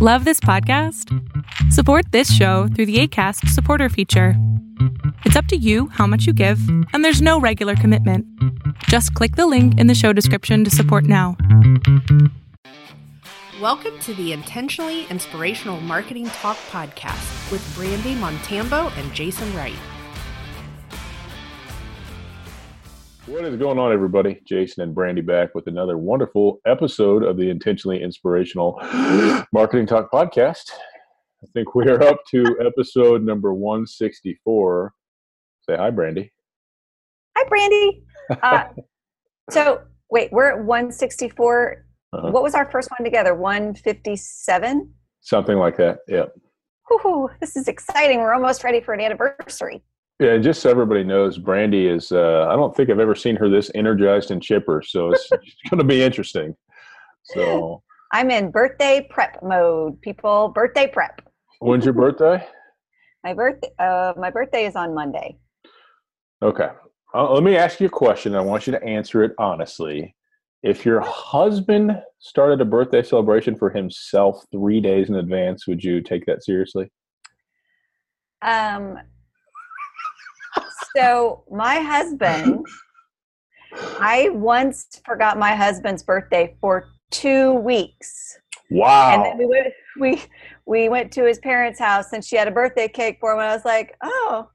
Love this podcast? Support this show through the ACAST supporter feature. It's up to you how much you give, and there's no regular commitment. Just click the link in the show description to support now. Welcome to the Intentionally Inspirational Marketing Talk podcast with Brandy Montambo and Jason Wright. What is going on, everybody? Jason and Brandy back with another wonderful episode of the Intentionally Inspirational Marketing Talk podcast. I think we are up to episode number 164. Say hi, Brandy. Hi, Brandy. Uh, so, wait, we're at 164. Uh-huh. What was our first one together? 157? Something like that, yeah. Woo-hoo, this is exciting. We're almost ready for an anniversary. Yeah, and just so everybody knows, Brandy is, uh, I don't think I've ever seen her this energized and chipper. So it's, going to be interesting. So I'm in birthday prep mode, people. Birthday prep. When's your birthday? my birthday, uh, my birthday is on Monday. Okay. Uh, let me ask you a question. I want you to answer it honestly. If your husband started a birthday celebration for himself three days in advance, would you take that seriously? Um, so my husband, I once forgot my husband's birthday for two weeks. Wow. And then we went we we went to his parents' house and she had a birthday cake for him and I was like, Oh,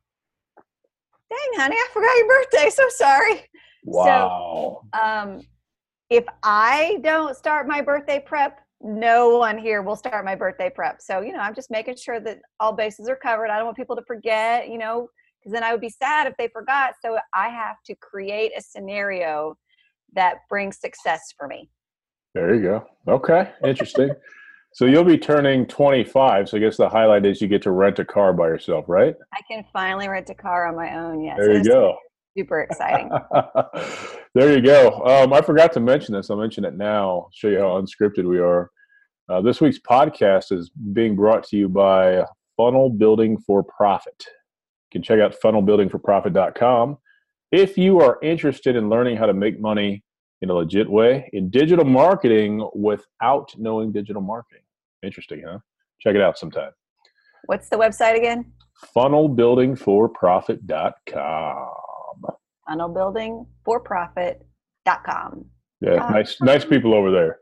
dang honey, I forgot your birthday. So sorry. Wow. So, um if I don't start my birthday prep, no one here will start my birthday prep. So, you know, I'm just making sure that all bases are covered. I don't want people to forget, you know, because then I would be sad if they forgot. So I have to create a scenario that brings success for me. There you go. Okay, interesting. so you'll be turning 25. So I guess the highlight is you get to rent a car by yourself, right? I can finally rent a car on my own. Yes. There you go. Super exciting. there you go. Um, I forgot to mention this. I'll mention it now. Show you how unscripted we are. Uh, this week's podcast is being brought to you by Funnel Building for Profit can check out funnelbuildingforprofit.com. If you are interested in learning how to make money in a legit way in digital marketing without knowing digital marketing. Interesting, huh? Check it out sometime. What's the website again? Funnelbuildingforprofit.com. Funnelbuildingforprofit.com. Yeah, nice, nice people over there.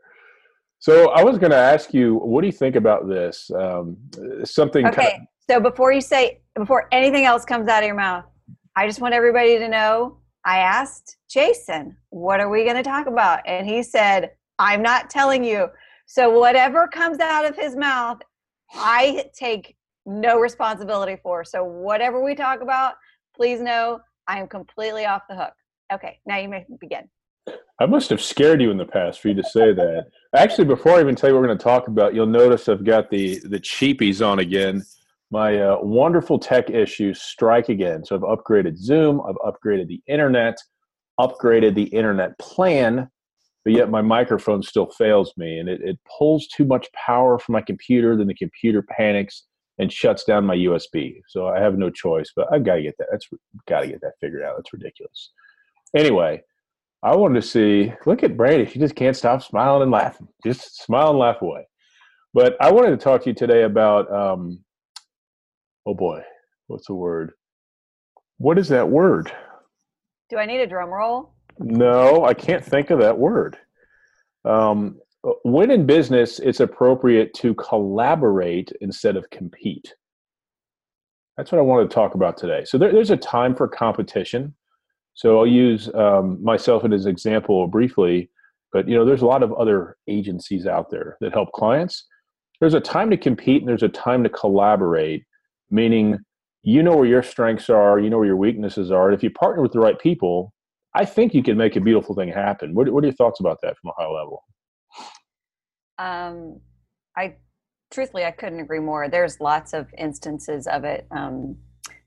So I was going to ask you, what do you think about this? Um, something. Okay, kind of, so before you say, before anything else comes out of your mouth, I just want everybody to know I asked Jason, what are we going to talk about? And he said, I'm not telling you. So whatever comes out of his mouth, I take no responsibility for. So whatever we talk about, please know I am completely off the hook. Okay, now you may begin. I must have scared you in the past for you to say that. Actually, before I even tell you what we're going to talk about, you'll notice I've got the the cheapies on again my uh, wonderful tech issues strike again. So I've upgraded Zoom, I've upgraded the internet, upgraded the internet plan, but yet my microphone still fails me and it, it pulls too much power from my computer. Then the computer panics and shuts down my USB. So I have no choice, but I've got to get that. That's got to get that figured out. That's ridiculous. Anyway, I wanted to see. Look at Brady. She just can't stop smiling and laughing. Just smile and laugh away. But I wanted to talk to you today about um, oh boy, what's the word? What is that word? Do I need a drum roll? No, I can't think of that word. Um, when in business, it's appropriate to collaborate instead of compete. That's what I wanted to talk about today. So there, there's a time for competition. So I'll use um, myself as an example briefly, but you know, there's a lot of other agencies out there that help clients. There's a time to compete and there's a time to collaborate meaning you know where your strengths are, you know where your weaknesses are. And if you partner with the right people, I think you can make a beautiful thing happen. What, what are your thoughts about that from a high level? Um, I truthfully, I couldn't agree more. There's lots of instances of it. Um,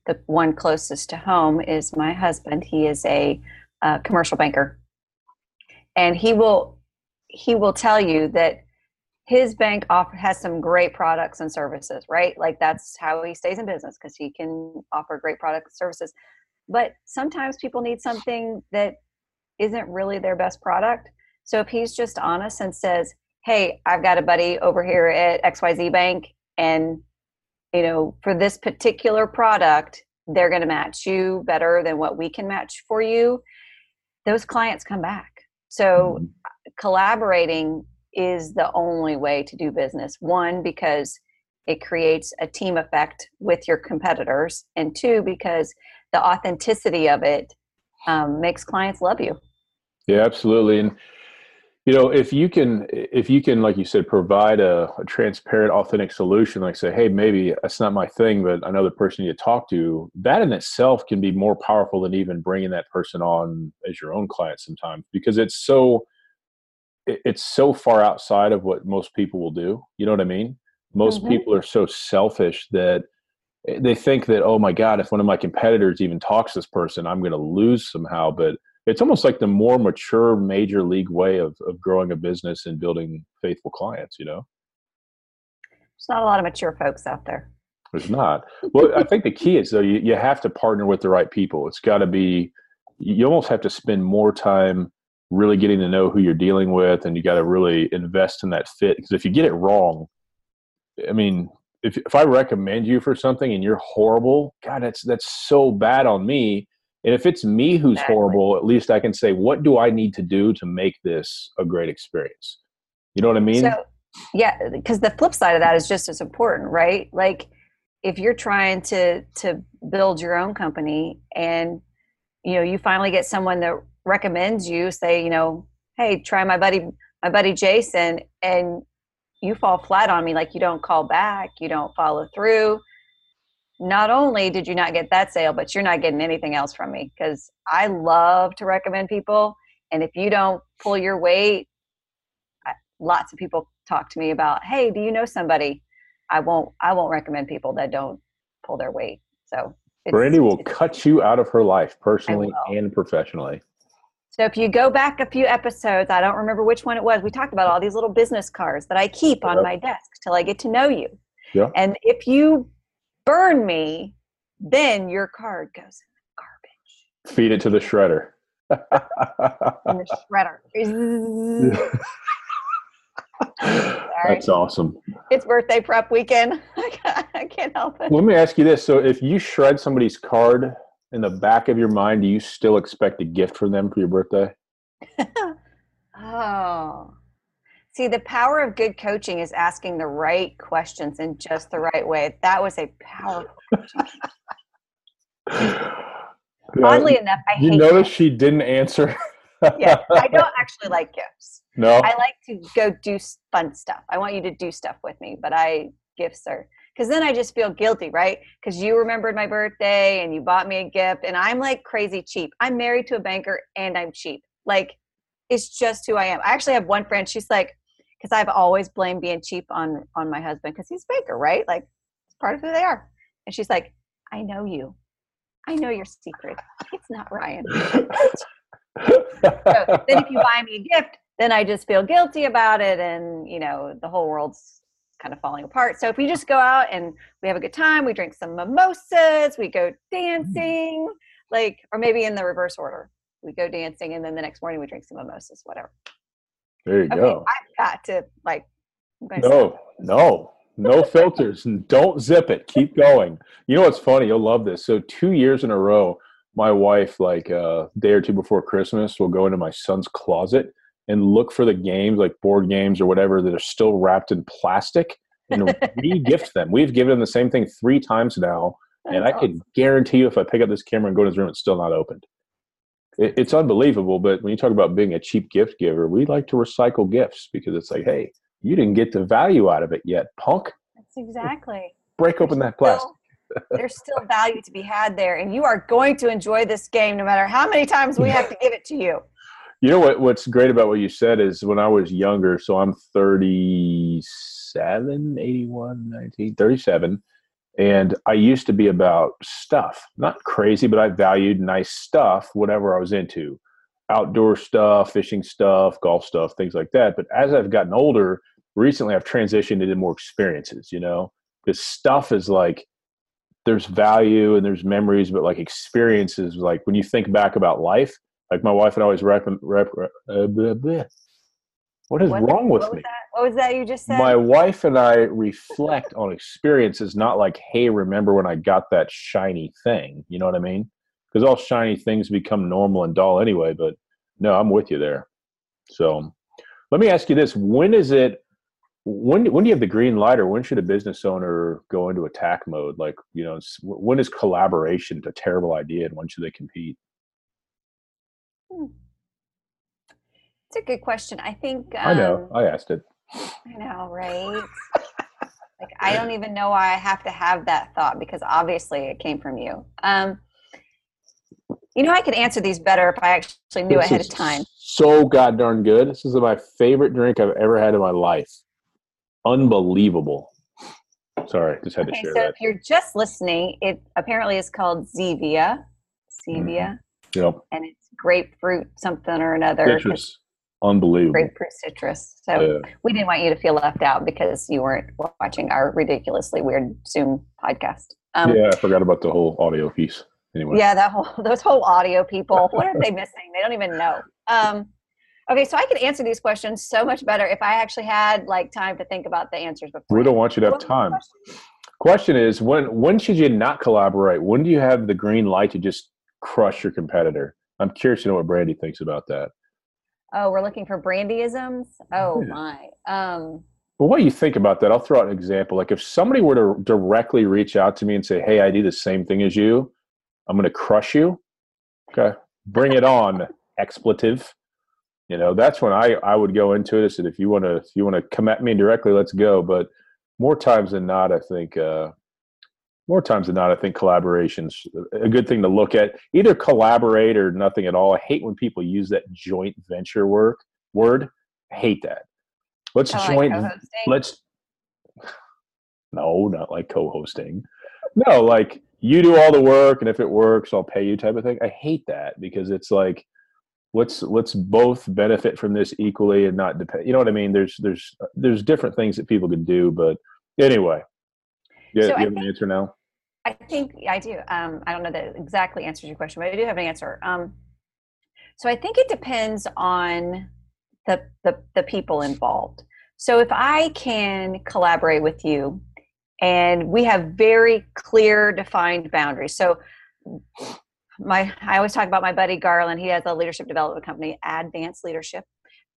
the one closest to home is my husband. He is a uh, commercial banker, and he will he will tell you that his bank offer has some great products and services, right? Like that's how he stays in business because he can offer great products and services. But sometimes people need something that isn't really their best product. So if he's just honest and says, hey, I've got a buddy over here at XYZ Bank, and you know, for this particular product, they're going to match you better than what we can match for you. Those clients come back. So, mm-hmm. collaborating is the only way to do business. One, because it creates a team effect with your competitors, and two, because the authenticity of it um, makes clients love you. Yeah, absolutely. And you know if you can if you can like you said provide a, a, transparent authentic solution like say hey maybe that's not my thing but another person you talk to that in itself can be more powerful than even bringing that person on as your own client sometimes because it's so it's so far outside of what most people will do you know what i mean? Most mm-hmm. people are so selfish that they think that oh my god if one of my competitors even talks to this person i'm going to lose somehow but it's almost like the more mature major league way of, of growing a business and building faithful clients you know? There's not a lot of mature folks out there. There's not. Well i think the key is though you, you have to partner with the right people. It's got to be you almost have to spend more time really getting to know who you're dealing with and you got to really invest in that fit because if you get it wrong i mean if, if i recommend you for something and you're horrible god that's that's so bad on me and if it's me who's exactly. horrible, at least I can say, what do I need to do to make this a great experience? You know what I mean? So, yeah, because the flip side of that is just as important, right? Like if you're trying to to build your own company and you know you finally get someone that recommends you, say, you know, hey, try my buddy my buddy Jason, and you fall flat on me, like you don't call back, you don't follow through not only did you not get that sale, but you're not getting anything else from me because I love to recommend people. And if you don't pull your weight, lots of people talk to me about, hey, do you know somebody? I won't. I won't recommend people that don't pull their weight. So Brandy will cut you out of her life personally and professionally. So if you go back a few episodes, I don't remember which one it was. We talked about all these little business cards that I keep on my desk till I get to know you. Yeah. And if you burn me, then your card goes in the garbage. Feed it to the shredder. in the shredder. That's awesome. It's birthday prep weekend. I can't help it. Let me ask you this: So, if you shred somebody's card in the back of your mind, do you still expect a gift from them for your birthday? oh, See, the power of good coaching is asking the right questions in just the right way. That was a powerful Oddly enough, I you notice she didn't answer. yeah, I don't actually like gifts. No, I like to go do fun stuff. I want you to do stuff with me, but I gifts are because then I just feel guilty, right? Because you remembered my birthday and you bought me a gift, and I'm like crazy cheap. I'm married to a banker and I'm cheap. Like, it's just who I am. I actually have one friend. She's like, because I've always blamed being cheap on on my husband because he's baker, right? Like it's part of who they are. And she's like, I know you. I know your secret. It's not Ryan. so then if you buy me a gift, then I just feel guilty about it and you know, the whole world's kind of falling apart. So if we just go out and we have a good time, we drink some mimosas, we go dancing, like or maybe in the reverse order. We go dancing and then the next morning we drink some mimosas, whatever. There you okay, go. I've got to like. No, no, no filters. Don't zip it. Keep going. You know what's funny? You'll love this. So two years in a row, my wife, like a uh, day or two before Christmas, will go into my son's closet and look for the games, like board games or whatever, that are still wrapped in plastic and re-gift them. We've given him the same thing three times now, and That's I awesome. could guarantee you, if I pick up this camera and go to his room, it's still not opened it, it's unbelievable. But when you talk about being a cheap gift giver, we like to recycle gifts because it's like, hey, you didn't get the value out of it yet, punk. That's exactly. Break open that plastic. there's still value to be had there, and you are going to enjoy this game no matter how many times we have to give it to you. You know what? What's great about what you said is when I was younger, so I'm 37, 81, 19, 37 and I used to be about stuff, not crazy, but I valued nice stuff, whatever I was into outdoor stuff, fishing stuff, golf stuff, things like that. But as I've gotten older, recently I've transitioned into more experiences, you know, because stuff is like, there's value and there's memories, but like experiences, like when you think back about life, like my wife and I always rep, rep, uh, blah, blah. What is What- wrong with me? that? What was that you just said? My wife and I reflect on experiences, not like, hey, remember when I got that shiny thing? You know what I mean? Because all shiny things become normal and dull anyway. But no, I'm with you there. So let me ask you this: When is it? When when do you have the green light, or when should a business owner go into attack mode? Like, you know, when is collaboration a terrible idea, and when should they compete? It's a good question. I think um, I know, I asked it. I know, right? like I don't even know why I have to have that thought because obviously it came from you. Um, you know, I could answer these better if I actually knew This ahead of time. So god darn good. This is my favorite drink I've ever had in my life. Unbelievable. Sorry, just had to share so that. if you're just listening, it apparently is called Zevia, Zevia, Yep. and it's grapefruit something or another. Citrus. Unbelievable. Grapefruit citrus. So Yeah. we didn't want you to feel left out because you weren't watching our ridiculously weird Zoom podcast. Um, yeah, I forgot about the whole audio piece. Anyway. Yeah, that whole those whole audio people. What are they missing? They don't even know. Um, okay, so I could answer these questions so much better if I actually had like time to think about the answers before. We don't want you to have What was the time. Question is when when should you not collaborate? When do you have the green light to just crush your competitor? I'm curious to know what Brandy thinks about that. Oh, we're looking for brandyisms. Oh Yeah. my. Um, But what do you think about that? I'll throw out an example. Like if somebody were to directly reach out to me and say, "Hey, I do the same thing as you. I'm going to crush you." Okay, bring it on, expletive. You know, that's when I I would go into it. I said, if you want to if you want to come at me directly, let's go. But more times than not, I think uh, more times than not, I think collaboration's a good thing to look at. Either collaborate or nothing at all. I hate when people use that joint venture work word. I hate that. Let's kinda like joint co-hosting. let's no not like co-hosting no like you do all the work and if it works i'll pay you type of thing i hate that because it's like let's let's both benefit from this equally and not depend you know what i mean there's there's there's different things that people can do but anyway yeah So you I have an think- answer now I think I do. Um, I don't know that exactly answers your question, but I do have an answer. Um, so I think it depends on the, the the people involved. So if I can collaborate with you, and we have very clear, defined boundaries. So my I always talk about my buddy Garland. He has a leadership development company, Advanced Leadership.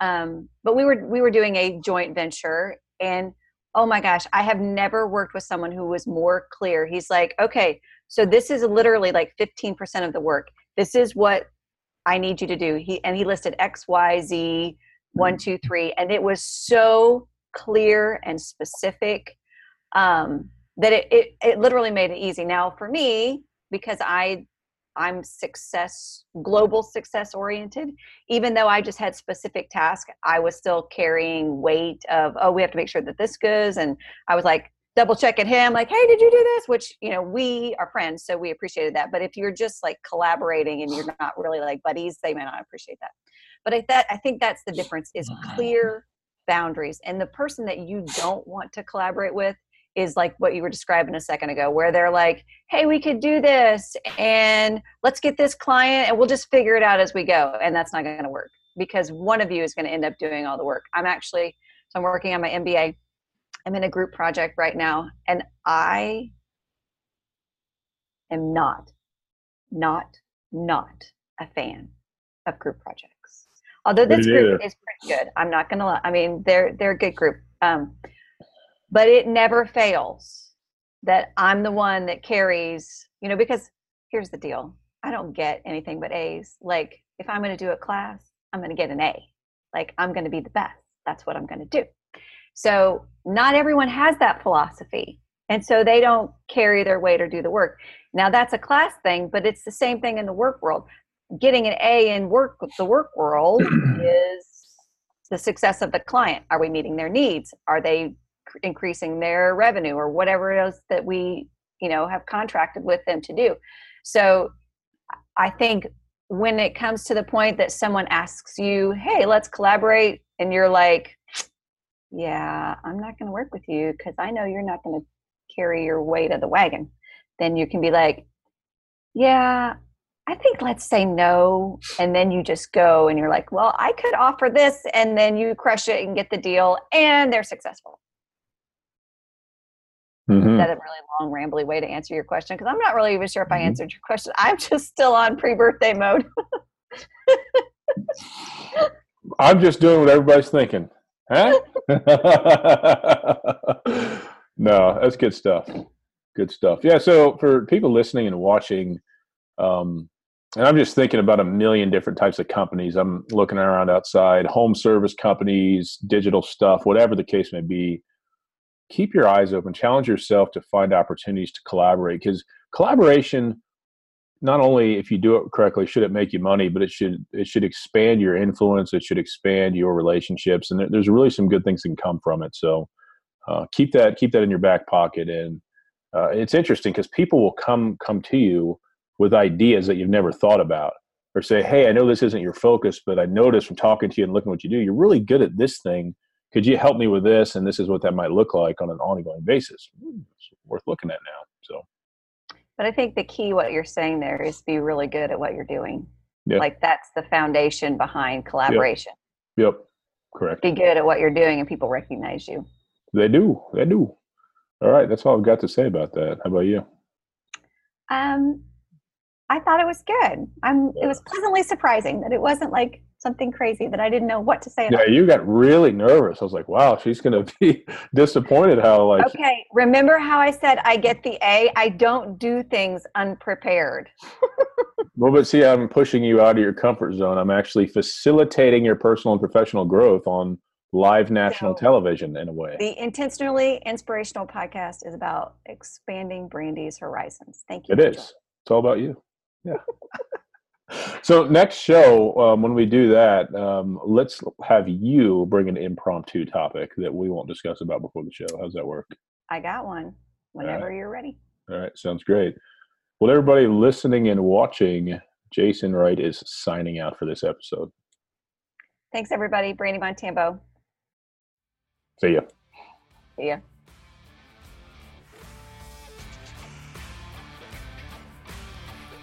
Um, but we were we were doing a joint venture, and oh my gosh, I have never worked with someone who was more clear. He's like, okay, so this is literally like 15% of the work. This is what I need you to do. He and he listed X, Y, Z, one, two, three, and it was so clear and specific um, that it, it it literally made it easy. Now for me, because I I'm success global success oriented. Even though I just had specific tasks, I was still carrying weight of oh we have to make sure that this goes, and I was like double checking him like hey did you do this? Which you know we are friends so we appreciated that. But if you're just like collaborating and you're not really like buddies they may not appreciate that. But i that i think that's the difference is clear boundaries. And the person that you don't want to collaborate with is like what you were describing a second ago where they're like hey we could do this and let's get this client and we'll just figure it out as we go and that's not going to work because one of you is going to end up doing all the work. I'm actually so i'm working on my mba i'm in a group project right now and i am not not not a fan of group projects. Although this group is pretty good i'm not going to lie i mean they're they're a good group. Um, but it never fails that I'm the one that carries, you know, because here's the deal. I don't get anything but A's. Like if I'm going to do a class, I'm going to get an A. Like I'm going to be the best. That's what I'm going to do. So not everyone has that philosophy. And so they don't carry their weight or do the work. Now that's a class thing, but it's the same thing in the work world. Getting an A in work the work world is the success of the client. Are we meeting their needs? Are they increasing their revenue or whatever else that we you know have contracted with them to do so i think when it comes to the point that someone asks you hey let's collaborate and you're like yeah i'm not going to work with you because i know you're not going to carry your weight of the wagon then you can be like yeah I think let's say no, and then you just go and you're like, well, I could offer this, and then you crush it and get the deal, and they're successful. Mm-hmm. Is that a really long, rambly way to answer your question? Because I'm not really even sure if I mm-hmm. answered your question. I'm just still on pre-birthday mode. I'm just doing what everybody's thinking. Huh? no, that's good stuff. Good stuff. Yeah. So for people listening and watching, um, and I'm just thinking about a million different types of companies. I'm looking around outside, home service companies, digital stuff, whatever the case may be. Keep your eyes open. Challenge yourself to find opportunities to collaborate because collaboration not only if you do it correctly should it make you money but it should it should expand your influence it should expand your relationships and there, there's really some good things that can come from it so uh, keep that keep that in your back pocket and uh, it's interesting because people will come come to you with ideas that you've never thought about or say hey i know this isn't your focus but i noticed from talking to you and looking at what you do you're really good at this thing could you help me with this and this is what that might look like on an ongoing basis it's worth looking at now so but I think the key, what you're saying there, is be really good at what you're doing. Yep. Like that's the foundation behind collaboration. Yep. yep. Correct. Be good at what you're doing, and people recognize you. They do. They do. All right. That's all I've got to say about that. How about you? Um, I thought it was good. I'm. It was pleasantly surprising that it wasn't like something crazy that I didn't know what to say. Yeah, you got really nervous. I was like, wow, she's going to be disappointed how like Okay, remember how I said I get the A? I don't do things unprepared. well, but see, I'm pushing you out of your comfort zone. I'm actually facilitating your personal and professional growth on live national so, television in a way. The intentionally inspirational podcast is about expanding Brandy's horizons. Thank you. It is. It's all about you. Yeah. so next show um, when we do that um, let's have you bring an impromptu topic that we won't discuss about before the show. How's that work? I got one whenever right. you're ready. All right sounds great. Well everybody listening and watching jason wright is signing out for this episode. Thanks everybody. Brandy montambo see ya. See ya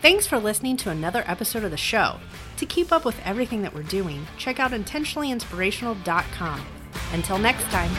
Thanks for listening to another episode of the show. To keep up with everything that we're doing, check out intentionallyinspirational.com. Until next time.